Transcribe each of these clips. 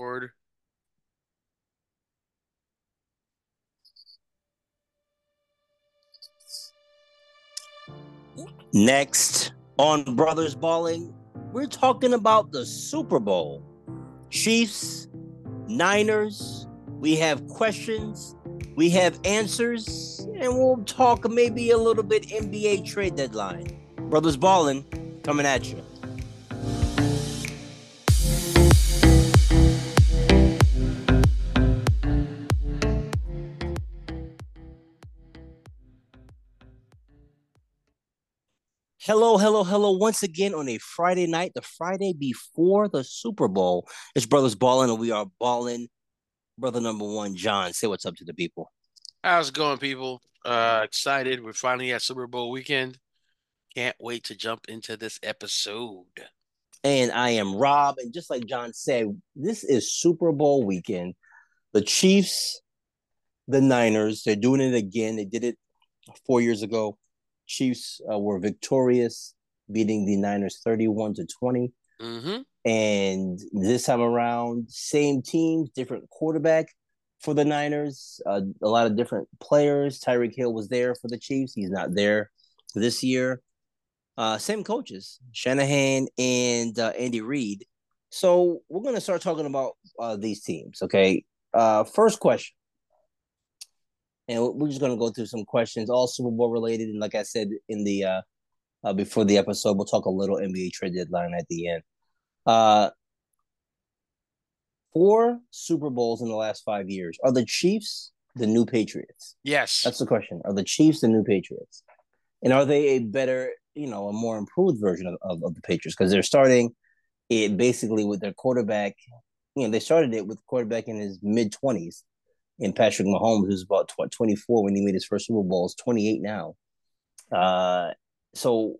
Record. Next on Brothers Ballin, we're talking about the Super Bowl. Chiefs, Niners, we have questions, we have answers, and we'll talk maybe a little bit NBA trade deadline. Brothers Ballin coming at you. Hello, hello, hello. Once again on a Friday night, the Friday before the Super Bowl. It's Brothers Ballin, and we are balling. Brother number one, Jon, say what's up to the people. How's it going, people? Uh excited. We're finally at Super Bowl weekend. Can't wait to jump into this episode. And I am Rob. And just like Jon said, this is Super Bowl weekend. The Chiefs, the Niners, they're doing it again. They did it four years ago. Chiefs uh, were victorious, beating the Niners 31 to 20. Mm-hmm. And this time around, same teams, different quarterback for the Niners, uh, a lot of different players. Tyreek Hill was there for the Chiefs. He's not there this year. Uh, same coaches, Shanahan and uh, Andy Reid. So we're going to start talking about uh, these teams. Okay. Uh, first question. And we're just going to go through some questions, all Super Bowl related. And like I said in the uh, uh, before the episode, we'll talk a little NBA trade deadline at the end. Uh, four Super Bowls in the last five years. Are the Chiefs the new Patriots? Yes. That's the question. Are the Chiefs the new Patriots? And are they a better, you know, a more improved version of, of, of the Patriots? Because they're starting it basically with their quarterback. You know, they started it with quarterback in his mid 20s in Patrick Mahomes, who's about 24 when he made his first Super Bowl, is 28 now. Uh, so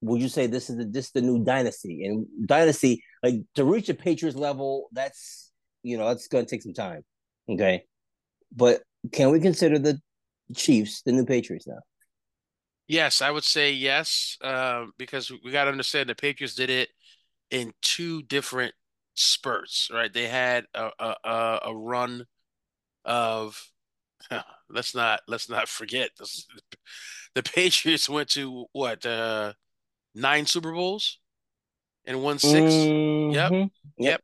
would you say this is the, this the new dynasty? And dynasty, like to reach the Patriots level, that's you know that's going to take some time. Okay, but can we consider the Chiefs the new Patriots now? Yes, I would say yes, uh, because we got to understand the Patriots did it in two different spurts, right? They had a a, a run of let's not let's not forget this, the Patriots went to what uh nine Super Bowls and won 6 Mm-hmm. Yep. Yep. Yep.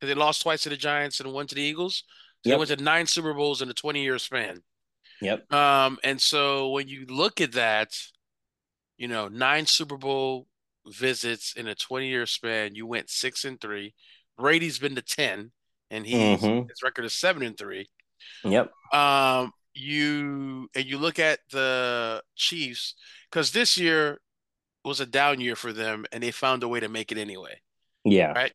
They lost twice to the Giants and one to the Eagles. So Yep. they went to nine Super Bowls in a 20 year span. Yep. Um, and so when you look at that, you know, nine Super Bowl visits in a 20 year span, you went six and three. Brady's been to 10, and he's Mhm. his record is seven and three. Yep. Um, you and you look at the Chiefs because this year was a down year for them, and they found a way to make it anyway. Yeah. Right.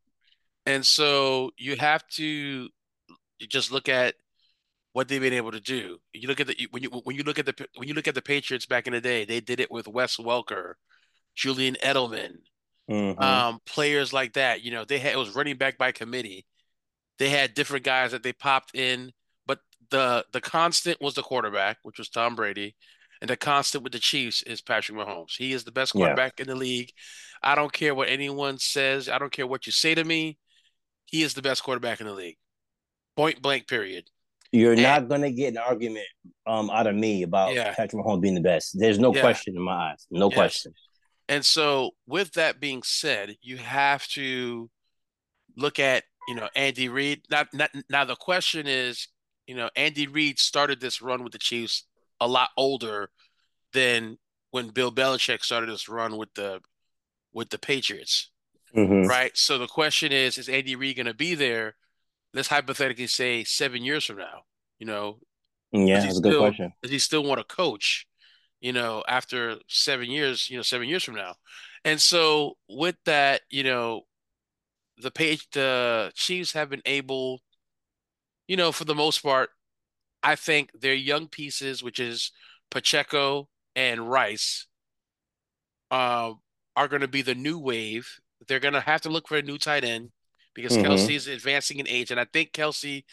And so you have to just look at what they've been able to do. You look at the when you when you look at the when you look at the Patriots back in the day, they did it with Wes Welker, Julian Edelman, Mhm. um, players like that. You know, they had it was running back by committee. They had different guys that they popped in, the the constant was the quarterback, which was Tom Brady, and the constant with the Chiefs is Patrick Mahomes. He is the best Yeah. quarterback in the league. I don't care what anyone says. I don't care what you say to me. He is the best quarterback in the league. Point blank. Period. You're And- not gonna get an argument um out of me about Yeah. Patrick Mahomes being the best. There's no Yeah. question in my eyes. No Yes. question. And so, with that being said, you have to look at, you know, Andy Reid. Now, now, now the question is, you know, Andy Reid started this run with the Chiefs a lot older than when Bill Belichick started this run with the with the Patriots, Mhm. right? So the question is, is Andy Reid going to be there? Let's hypothetically say seven years from now. You know, Yeah, Does he that's a good question. does he still want to coach? You know, after seven years, you know, seven years from now. And so with that, you know, the page the Chiefs have been able, you know, for the most part, I think their young pieces, which is Pacheco and Rice, um, are going to be the new wave. They're going to have to look for a new tight end because Mhm. Kelce is advancing in age, and I think Kelce,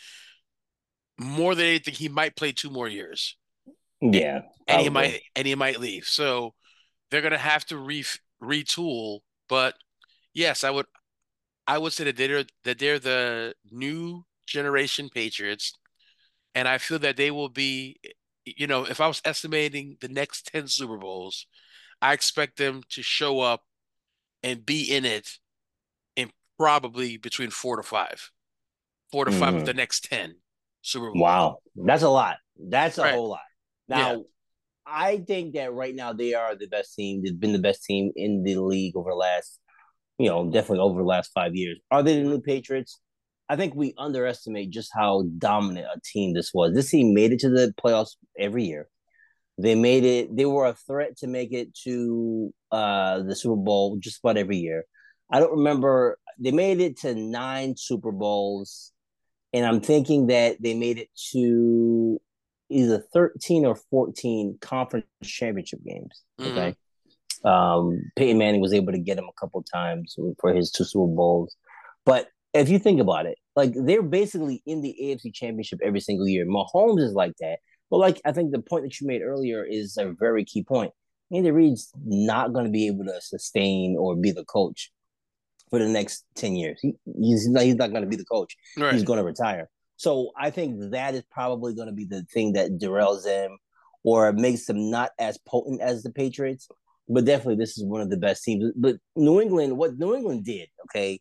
more than anything, he might play two more years Yeah. and he might and he might leave. So they're gonna have to re retool. But yes, I would I would say that they're that they're the new generation Patriots, and I feel that they will be, you know, if I was estimating the next 10 Super Bowls, I expect them to show up and be in it in probably between four to five, four to five of the Mhm. next 10 Super Bowls. Wow, that's a lot. That's a Right. whole lot. Yeah. Now, I think that right now they are the best team. They've been the best team in the league over the last, you know, definitely over the last five years. Are they the new Patriots? I think we underestimate just how dominant a team this was. This team made it to the playoffs every year. They made it. They were a threat to make it to uh, the Super Bowl just about every year. I don't remember. They made it to nine Super Bowls, and I'm thinking that they made it to either 13 or 14 conference championship games. Mhm. Okay. Um, Peyton Manning was able to get him a couple times for his two Super Bowls. But if you think about it, like they're basically in the AFC championship every single year. Mahomes is like that. But like I think the point that you made earlier is a very key point. Andy Reid's not going to be able to sustain or be the coach for the next 10 years. He, he's not, he's not going to be the coach. Right. He's going to retire. So I think that is probably going to be the thing that derails them or makes them not as potent as the Patriots. But definitely, this is one of the best teams. But New England, what New England did, okay,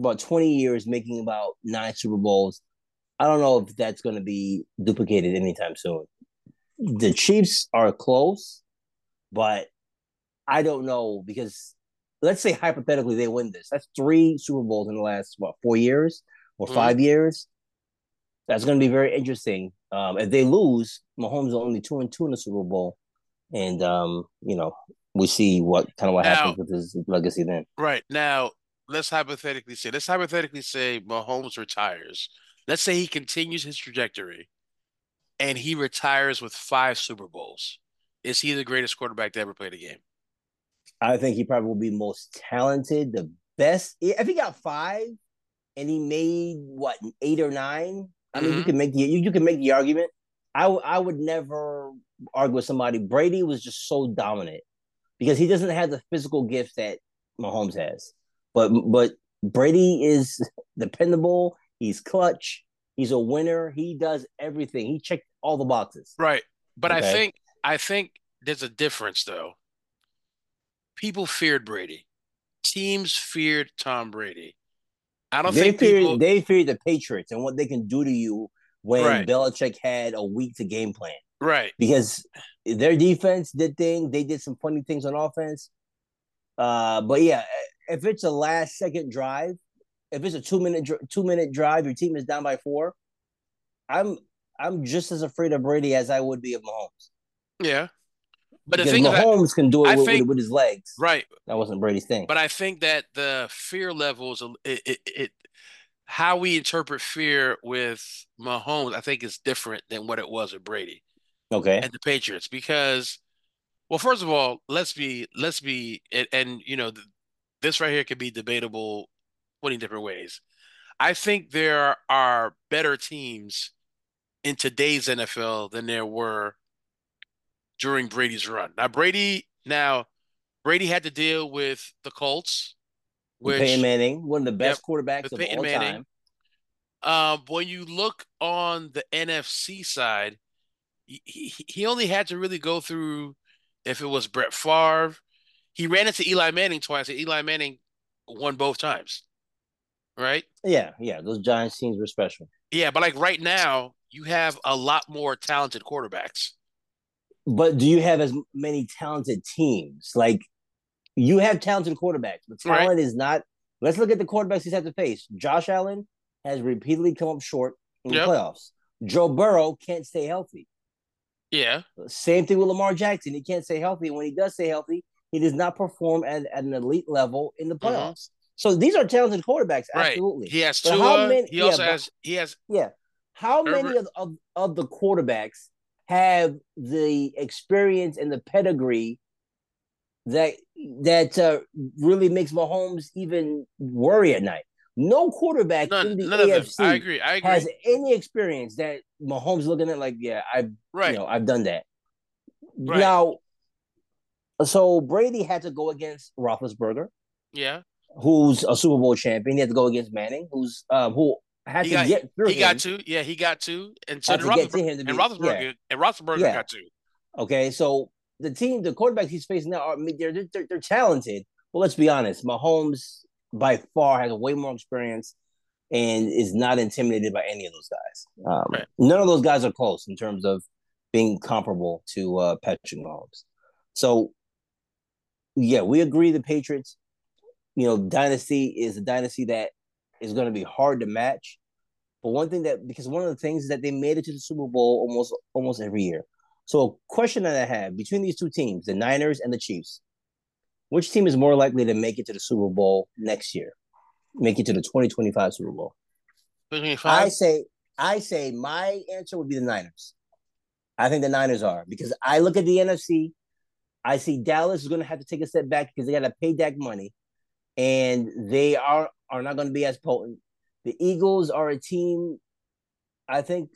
about 20 years, making about nine Super Bowls, I don't know if that's going to be duplicated anytime soon. The Chiefs are close, but I don't know because let's say hypothetically they win this. That's three Super Bowls in the last what four years or Mhm. 5 years. That's going to be very interesting. Um, if they lose, Mahomes is only two and two in the Super Bowl, and um, you know we see what kind of what Now- happens with his legacy then. Right. Now, let's hypothetically say, let's hypothetically say Mahomes retires. Let's say he continues his trajectory and he retires with five Super Bowls. Is he the greatest quarterback to ever play the game? I think he probably will be most talented, the best. If he got five and he made what eight or nine, I mean, you Mhm. can make the you, you can make the argument. I w- I would never argue with somebody. Brady was just so dominant because he doesn't have the physical gift that Mahomes has. But but Brady is dependable. He's clutch. He's a winner. He does everything. He checked all the boxes. Right. But I think I think there's a difference though. People feared Brady. Teams feared Tom Brady. I don't They think fear people they feared the Patriots and what they can do to you when Right. Belichick had a week to game plan. right. because their defense did things. They did some funny things on offense. Uh, but yeah, if it's a last second drive, if it's a two minute two minute drive, your team is down by four. I'm I'm just as afraid of Brady as I would be of Mahomes. Yeah. But the because thing is that, Mahomes can do it with, think- with, his legs. right. That wasn't Brady's thing. But I think that the fear levels, it, it, it, how we interpret fear with Mahomes, I think is different than what it was with Brady okay. and the Patriots. Because, well, first of all, let's be, let's be, and, and you know, this right here could be debatable 20 different ways. I think there are better teams in today's NFL than there were during Brady's run. Now, Brady, now, Brady had to deal with the Colts, which Peyton Manning, one of the best quarterbacks of Peyton all Manning. time. Um, when you look on the NFC side, he, he, he only had to really go through if it was Brett Favre. He ran into Eli Manning twice, and Eli Manning won both times. Right? Yeah, yeah. Those Giants teams were special. Yeah, but like right now, you have a lot more talented quarterbacks. But do you have as many talented teams? Like you have talented quarterbacks, but Right. talent is not. Let's look at the quarterbacks he's had to face. Josh Allen has repeatedly come up short in Yep. the playoffs. Joe Burrow can't stay healthy. Yeah, Same thing with Lamar Jackson. He can't stay healthy. When he does stay healthy, he does not perform at, at an elite level in the Mhm. playoffs. So these are talented quarterbacks, right. absolutely. He has But how many- he also but- has he has Yeah. How many of, of, of the quarterbacks have the experience and the pedigree that that uh, really makes Mahomes even worry at night? No quarterback in the none of them. AFC I agree. I agree. has any experience that Mahomes looking at like, yeah, I right. you know, I've done that. Right. Now, so Brady had to go against Roethlisberger. yeah. who's a Super Bowl champion. He had to go against Manning, who's um, who had He to got get through he him. got two. yeah, he got two, and so Had did to to Roethlisberger, be and Roethlisberger, yeah, and Roethlisberger yeah. got two. Okay, so the team, the quarterbacks he's facing now are they're they're, they're talented. But let's be honest, Mahomes by far has way more experience and is not intimidated by any of those guys. Um, Right. None of those guys are close in terms of being comparable to uh, Patrick Mahomes. So, yeah, we agree. The Patriots, you know, dynasty is a dynasty that is going to be hard to match. But one thing that because one of the things is that they made it to the Super Bowl almost almost every year. So a question that I have between these two teams, the Niners and the Chiefs, which team is more likely to make it to the Super Bowl next year? Make it to the 2025 Super Bowl? I say I say my answer would be the Niners. I think the Niners are because I look at the NFC. I see Dallas is going to have to take a step back because they got to pay Dak money, and they are are not going to be as potent. The Eagles are a team, I think,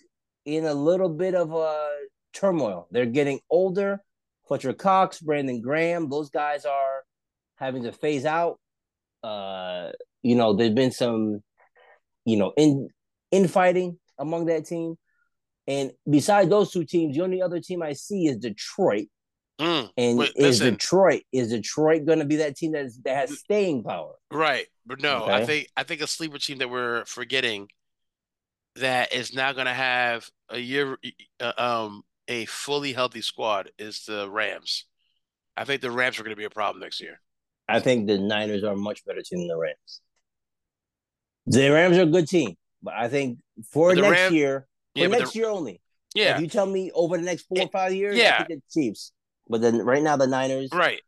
in a little bit of a turmoil. They're getting older. Fletcher Cox, Brandon Graham, those guys are having to phase out. Uh, you know, there's been some, you know, in infighting among that team. And besides those two teams, the only other team I see is Detroit. Mm, And Wait, is listen. Detroit is Detroit going to be that team that is, that has staying power? right, but no, I think I think a sleeper team that we're forgetting that is now going to have a year, uh, um, a fully healthy squad is the Rams. I think the Rams are going to be a problem next year. I think the Niners are a much better team than the Rams. The Rams are a good team, but I think for next Ram- year, for Yeah, next the, year only. yeah, If you tell me over the next four or five years, yeah. I think the Chiefs. But then right now the Niners right.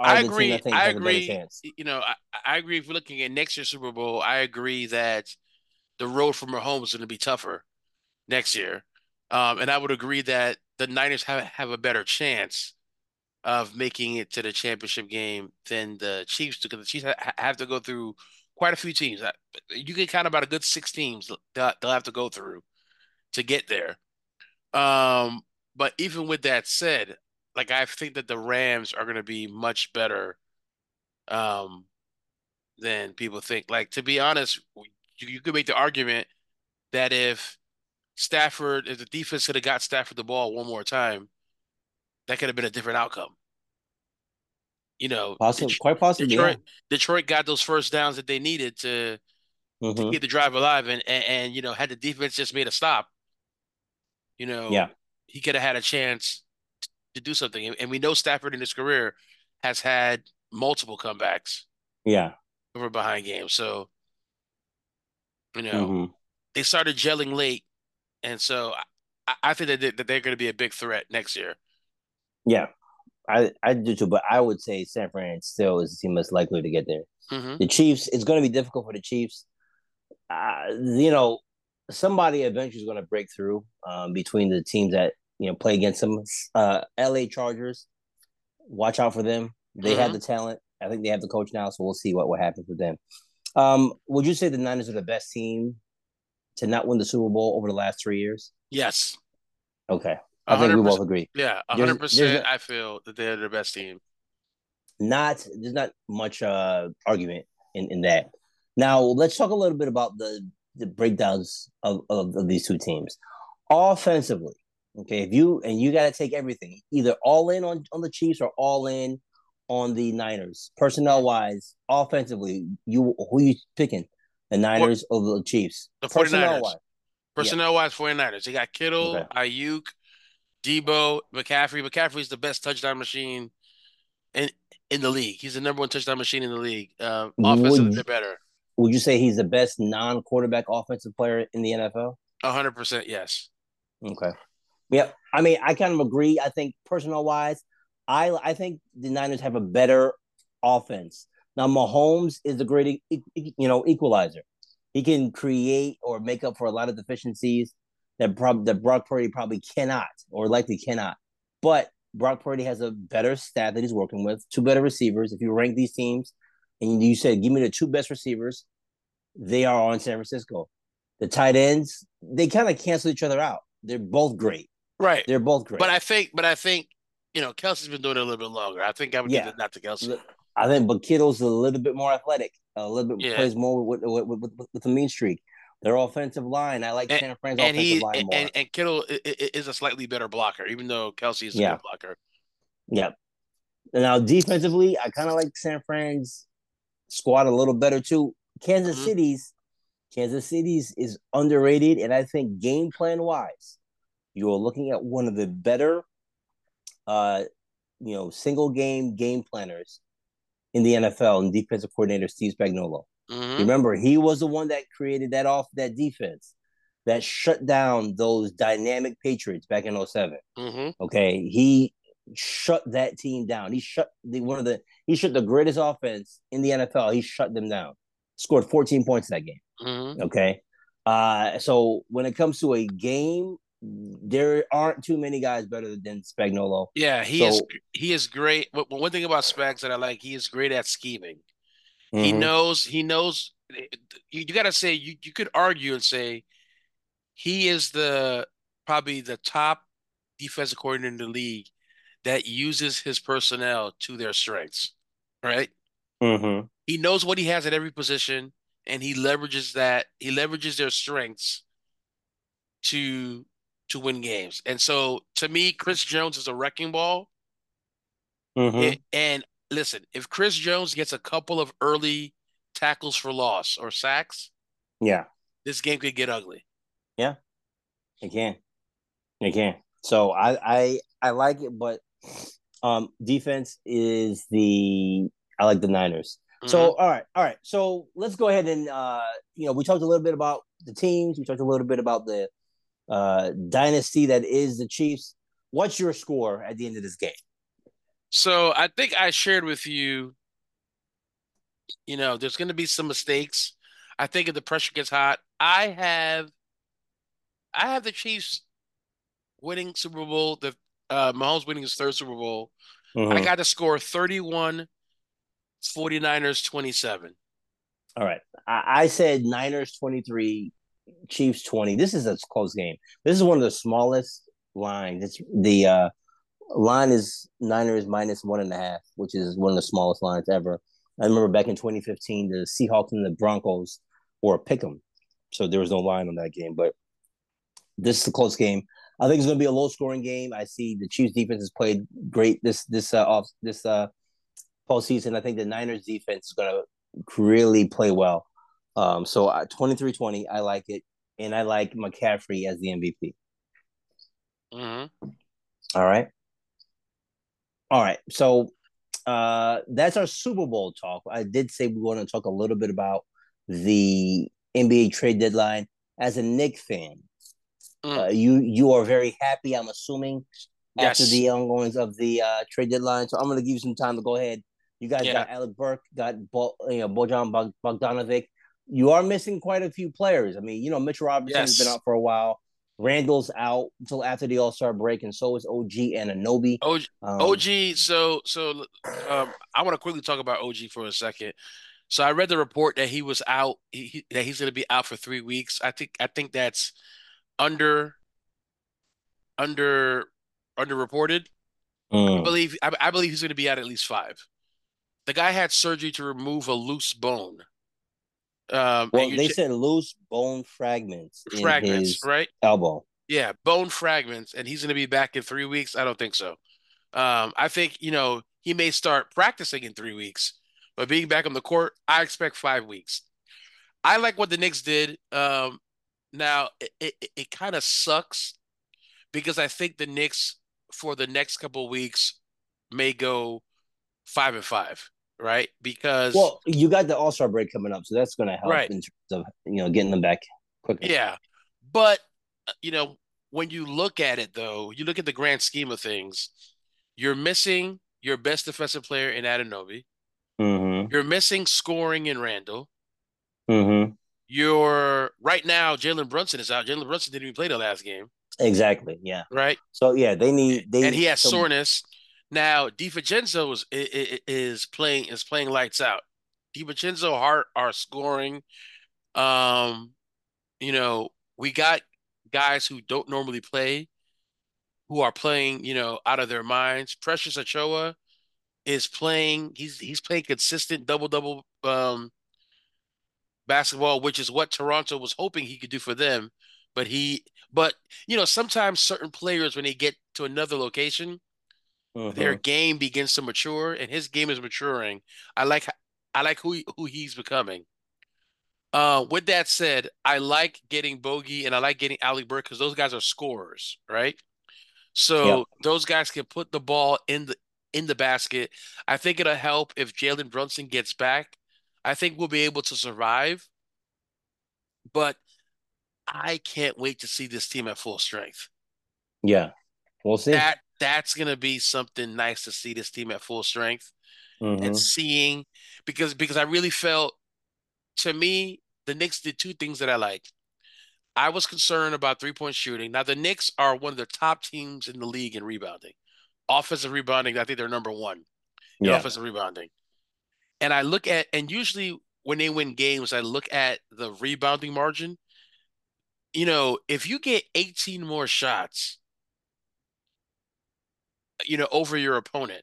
I agree. I think I has a agree. You know, I, I agree. If we're looking at next year's Super Bowl, I agree that the road for home is going to be tougher next year. Um, and I would agree that the Niners have have a better chance of making it to the championship game than the Chiefs do, because the Chiefs ha have to go through quite a few teams. You can count about a good six teams that they'll have to go through to get there. Um, but even with that said, like I think that the Rams are going to be much better um, than people think. Like to be honest, you, you could make the argument that if Stafford, if the defense could have got Stafford the ball one more time, that could have been a different outcome. You know, Possibly, Det- quite possibly. Detroit, Detroit got those first downs that they needed to Yeah. to keep the drive alive, and, and and you know, had the defense just made a stop, you know, Yeah. he could have had a chance to do something. And, we know Stafford in his career has had multiple comebacks Yeah. over behind games. So, you know, Mhm. they started gelling late, and so I, I think that, they, that they're going to be a big threat next year. Yeah. I, I do too, but I would say San Fran still is the team that's likely to get there. hmm The Chiefs, it's going to be difficult for the Chiefs. Uh, you know, somebody eventually is going to break through um, between the teams that you know play against them. Uh, L.A. Chargers, watch out for them. They have Mhm. the talent. I think they have the coach now, so we'll see what what happens with them. Um, would you say the Niners are the best team to not win the Super Bowl over the last three years? Yes, Okay, I think we both agree. Yeah, hundred percent. I feel that they're the best team. not there's not much uh argument in in that. Now let's talk a little bit about the the breakdowns of of, of these two teams. Offensively, okay, if you and you got to take everything, either all in on on the Chiefs or all in on the Niners. Personnel wise, offensively, you who you picking? The Niners or the Chiefs? The Personnel 49ers. wise, Personnel wise, 49ers. They got Kittle, Okay. Aiyuk, Deebo, McCaffrey. McCaffrey's the best touchdown machine in in the league. He's the number one touchdown machine in the league. Uh, offensively, they're better. would you say he's the best non-quarterback offensive player in the NFL? A hundred percent, yes. Okay. Yeah, I mean, I kind of agree. I think personal wise, I I think the Niners have a better offense. Now Mahomes is the great, you know, equalizer. He can create or make up for a lot of deficiencies that prob- that Brock Purdy probably cannot or likely cannot. But Brock Purdy has a better staff that he's working with, two better receivers. If you rank these teams, and you said, give me the two best receivers, they are on San Francisco. The tight ends, they kind of cancel each other out. They're both great. Right. They're both great. But I think, but I think, you know, Kelce's been doing it a little bit longer. I think I would Yeah. give it not to Kelce. I think, but Kittle's a little bit more athletic, a little bit Yeah. plays more with with, with, with, with the mean streak. Their offensive line, I like And, San Fran's and offensive he line more. and, and Kittle is a slightly better blocker, even though Kelce is a Yeah. good blocker. yeah. Now defensively, I kind of like San Fran's squad a little better too. Kansas Mhm. City's Kansas City's is underrated, and I think game plan wise, you're looking at one of the better, uh, you know, single game game planners in the NFL and defensive coordinator Steve Spagnuolo. Mhm. Remember, he was the one that created that off that defense that shut down those dynamic Patriots back in 07. Mhm. Okay. He shut that team down. He shut the one of the he shut the greatest offense in the NFL. He shut them down. Scored 14 points that game. Mhm. Okay. Uh so when it comes to a game, there aren't too many guys better than Spagnuolo. Yeah, he is he is great. One thing about Spags that I like, he is great at scheming. He Mhm. knows he knows you, you gotta say you, you could argue and say he is the probably the top defensive coordinator in the league that uses his personnel to their strengths, right? Mhm. He knows what he has at every position and he leverages that he leverages their strengths to to win games. And so to me, Chris Jones is a wrecking ball. Mhm. It- and listen, if Chris Jones gets a couple of early tackles for loss or sacks, Yeah. this game could get ugly. Yeah, it can. It can. So I I I like it, but um defense is the I like the Niners. So all right, all right. So let's go ahead and uh you know we talked a little bit about the teams. We talked a little bit about the uh dynasty that is the Chiefs. What's your score at the end of this game? So I think I shared with you, you know, there's going to be some mistakes. I think if the pressure gets hot, I have, I have the Chiefs winning Super Bowl. The uh, Mahomes winning his third Super Bowl. I Mhm. got to score 31, 49ers 27. All right. I, I said Niners 23, Chiefs 20. This is a close game. This is one of the smallest lines. It's the uh, line is Niners minus one and a half, which is one of the smallest lines ever. I remember back in 2015, the Seahawks and the Broncos were a pick 'em. So there was no line on that game. But this is a close game. I think it's going to be a low scoring game. I see the Chiefs defense has played great this this uh, off this uh postseason. I think the Niners defense is going to really play well. Um, so uh, 23-20, I like it, and I like McCaffrey as the MVP. hmm All right, all right. So uh, that's our Super Bowl talk. I did say we want to talk a little bit about the NBA trade deadline. As a Knick fan, Mm. uh, you you are very happy. I'm assuming after the ongoings of the uh, trade deadline. So I'm going to give you some time to go ahead. You guys Yeah. got Alec Burke, got Bo, you know Bojan Bog- Bogdanovic. You are missing quite a few players. I mean, you know, Mitchell Robinson's been out for a while. Randle's out until after the All Star break, and so is OG Anunoby. OG, Um, OG, so so um, I want to quickly talk about OG for a second. So I read the report that he was out, he, he- that he's going to be out for three weeks. I think I think that's under under underreported. I mm, believe I, I believe he's going to be out at least five. The guy had surgery to remove a loose bone. Um, well, they ch- said loose bone fragments in fragments, right? elbow. Yeah, bone fragments, and he's going to be back in three weeks. I don't think so. Um, I think you know he may start practicing in three weeks, but being back on the court, I expect five weeks. I like what the Knicks did. Um, now it it, it kind of sucks because I think the Knicks for the next couple of weeks may go five and five, right? Because Well, you got the All Star break coming up, so that's going to help Right. in terms of you know getting them back quicker. Yeah. But, uh, you know, when you look at it, though, you look at the grand scheme of things, you're missing your best defensive player in Anunoby. Mm-hmm. You're missing scoring in Randle. Mm-hmm. You're right now, Jalen Brunson is out. Jalen Brunson didn't even play the last game, Exactly. Yeah. right? So yeah, they need they and he has so- soreness. Now, DiVincenzo is, is playing is playing lights out. DiVincenzo Hart are scoring. Um, you know, we got guys who don't normally play, who are playing, you know, out of their minds. Precious Achiuwa is playing. He's he's playing consistent double double um, basketball, which is what Toronto was hoping he could do for them. But he, but you know, sometimes certain players when they get to another location, uh-huh. their game begins to mature, and his game is maturing. I like I like who who he's becoming. Uh, with that said, I like getting Bogey and I like getting Ali Burke because those guys are scorers, right? So yep. those guys can put the ball in the in the basket. I think it'll help if Jalen Brunson gets back. I think we'll be able to survive. But I can't wait to see this team at full strength. Yeah, we'll see. That that's gonna be something nice to see this team at full strength mm-hmm. and seeing because because I really felt to me the Knicks did two things that I liked. I was concerned about three point shooting. Now the Knicks are one of the top teams in the league in rebounding, offensive rebounding. I think they're number one in yeah. offensive rebounding. And I look at and usually when they win games, I look at the rebounding margin. You know, if you get 18 more shots, you know, over your opponent,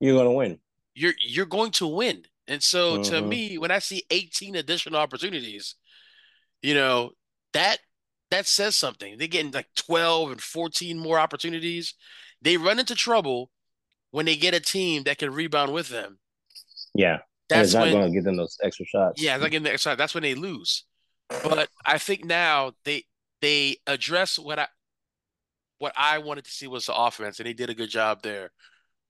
you're going to win. You're you're going to win. And so mm-hmm. to me, when I see 18 additional opportunities, you know, that that says something. They're getting like 12 and 14 more opportunities. They run into trouble when they get a team that can rebound with them. Yeah. That's not going to give them those extra shots. Yeah, not getting the extra. That's when they lose. But I think now they they address what I what I wanted to see was the offense, and they did a good job there.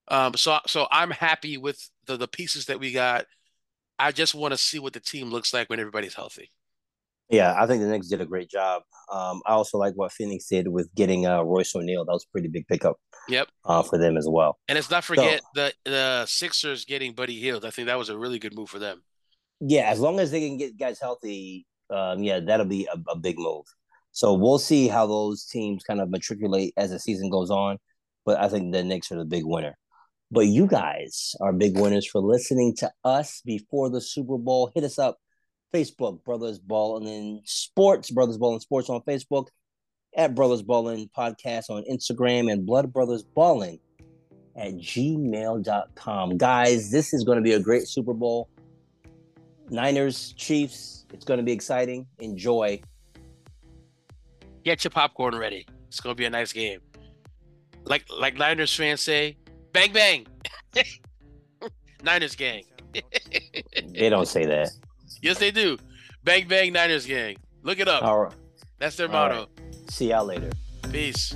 Um, so so I'm happy with the the pieces that we got. I just want to see what the team looks like when everybody's healthy. Yeah, I think the Knicks did a great job. Um, I also like what Phoenix did with getting uh, Royce O'Neale. That was a pretty big pickup. Yep. Uh, for them as well. And let's not forget so, the the Sixers getting Buddy Hield. I think that was a really good move for them. Yeah, as long as they can get guys healthy, um, yeah, that'll be a, a big move. So we'll see how those teams kind of matriculate as the season goes on. But I think the Knicks are the big winner. But you guys are big winners for listening to us before the Super Bowl. Hit us up Facebook, Brothers Ballin and then Sports, Brothers Ballin Sports on Facebook, at Brothers Ballin Podcast on Instagram, and Blood Brothers Ballin at gmail.com. Guys, this is going to be a great Super Bowl. Niners, Chiefs, it's going to be exciting. Enjoy. Get your popcorn ready. It's going to be a nice game. Like like Niners fans say, bang bang. Niners gang. they don't say that. Yes, they do. Bang Bang Niners Gang. Look it up. All right. That's their All motto. Right. See y'all later. Peace.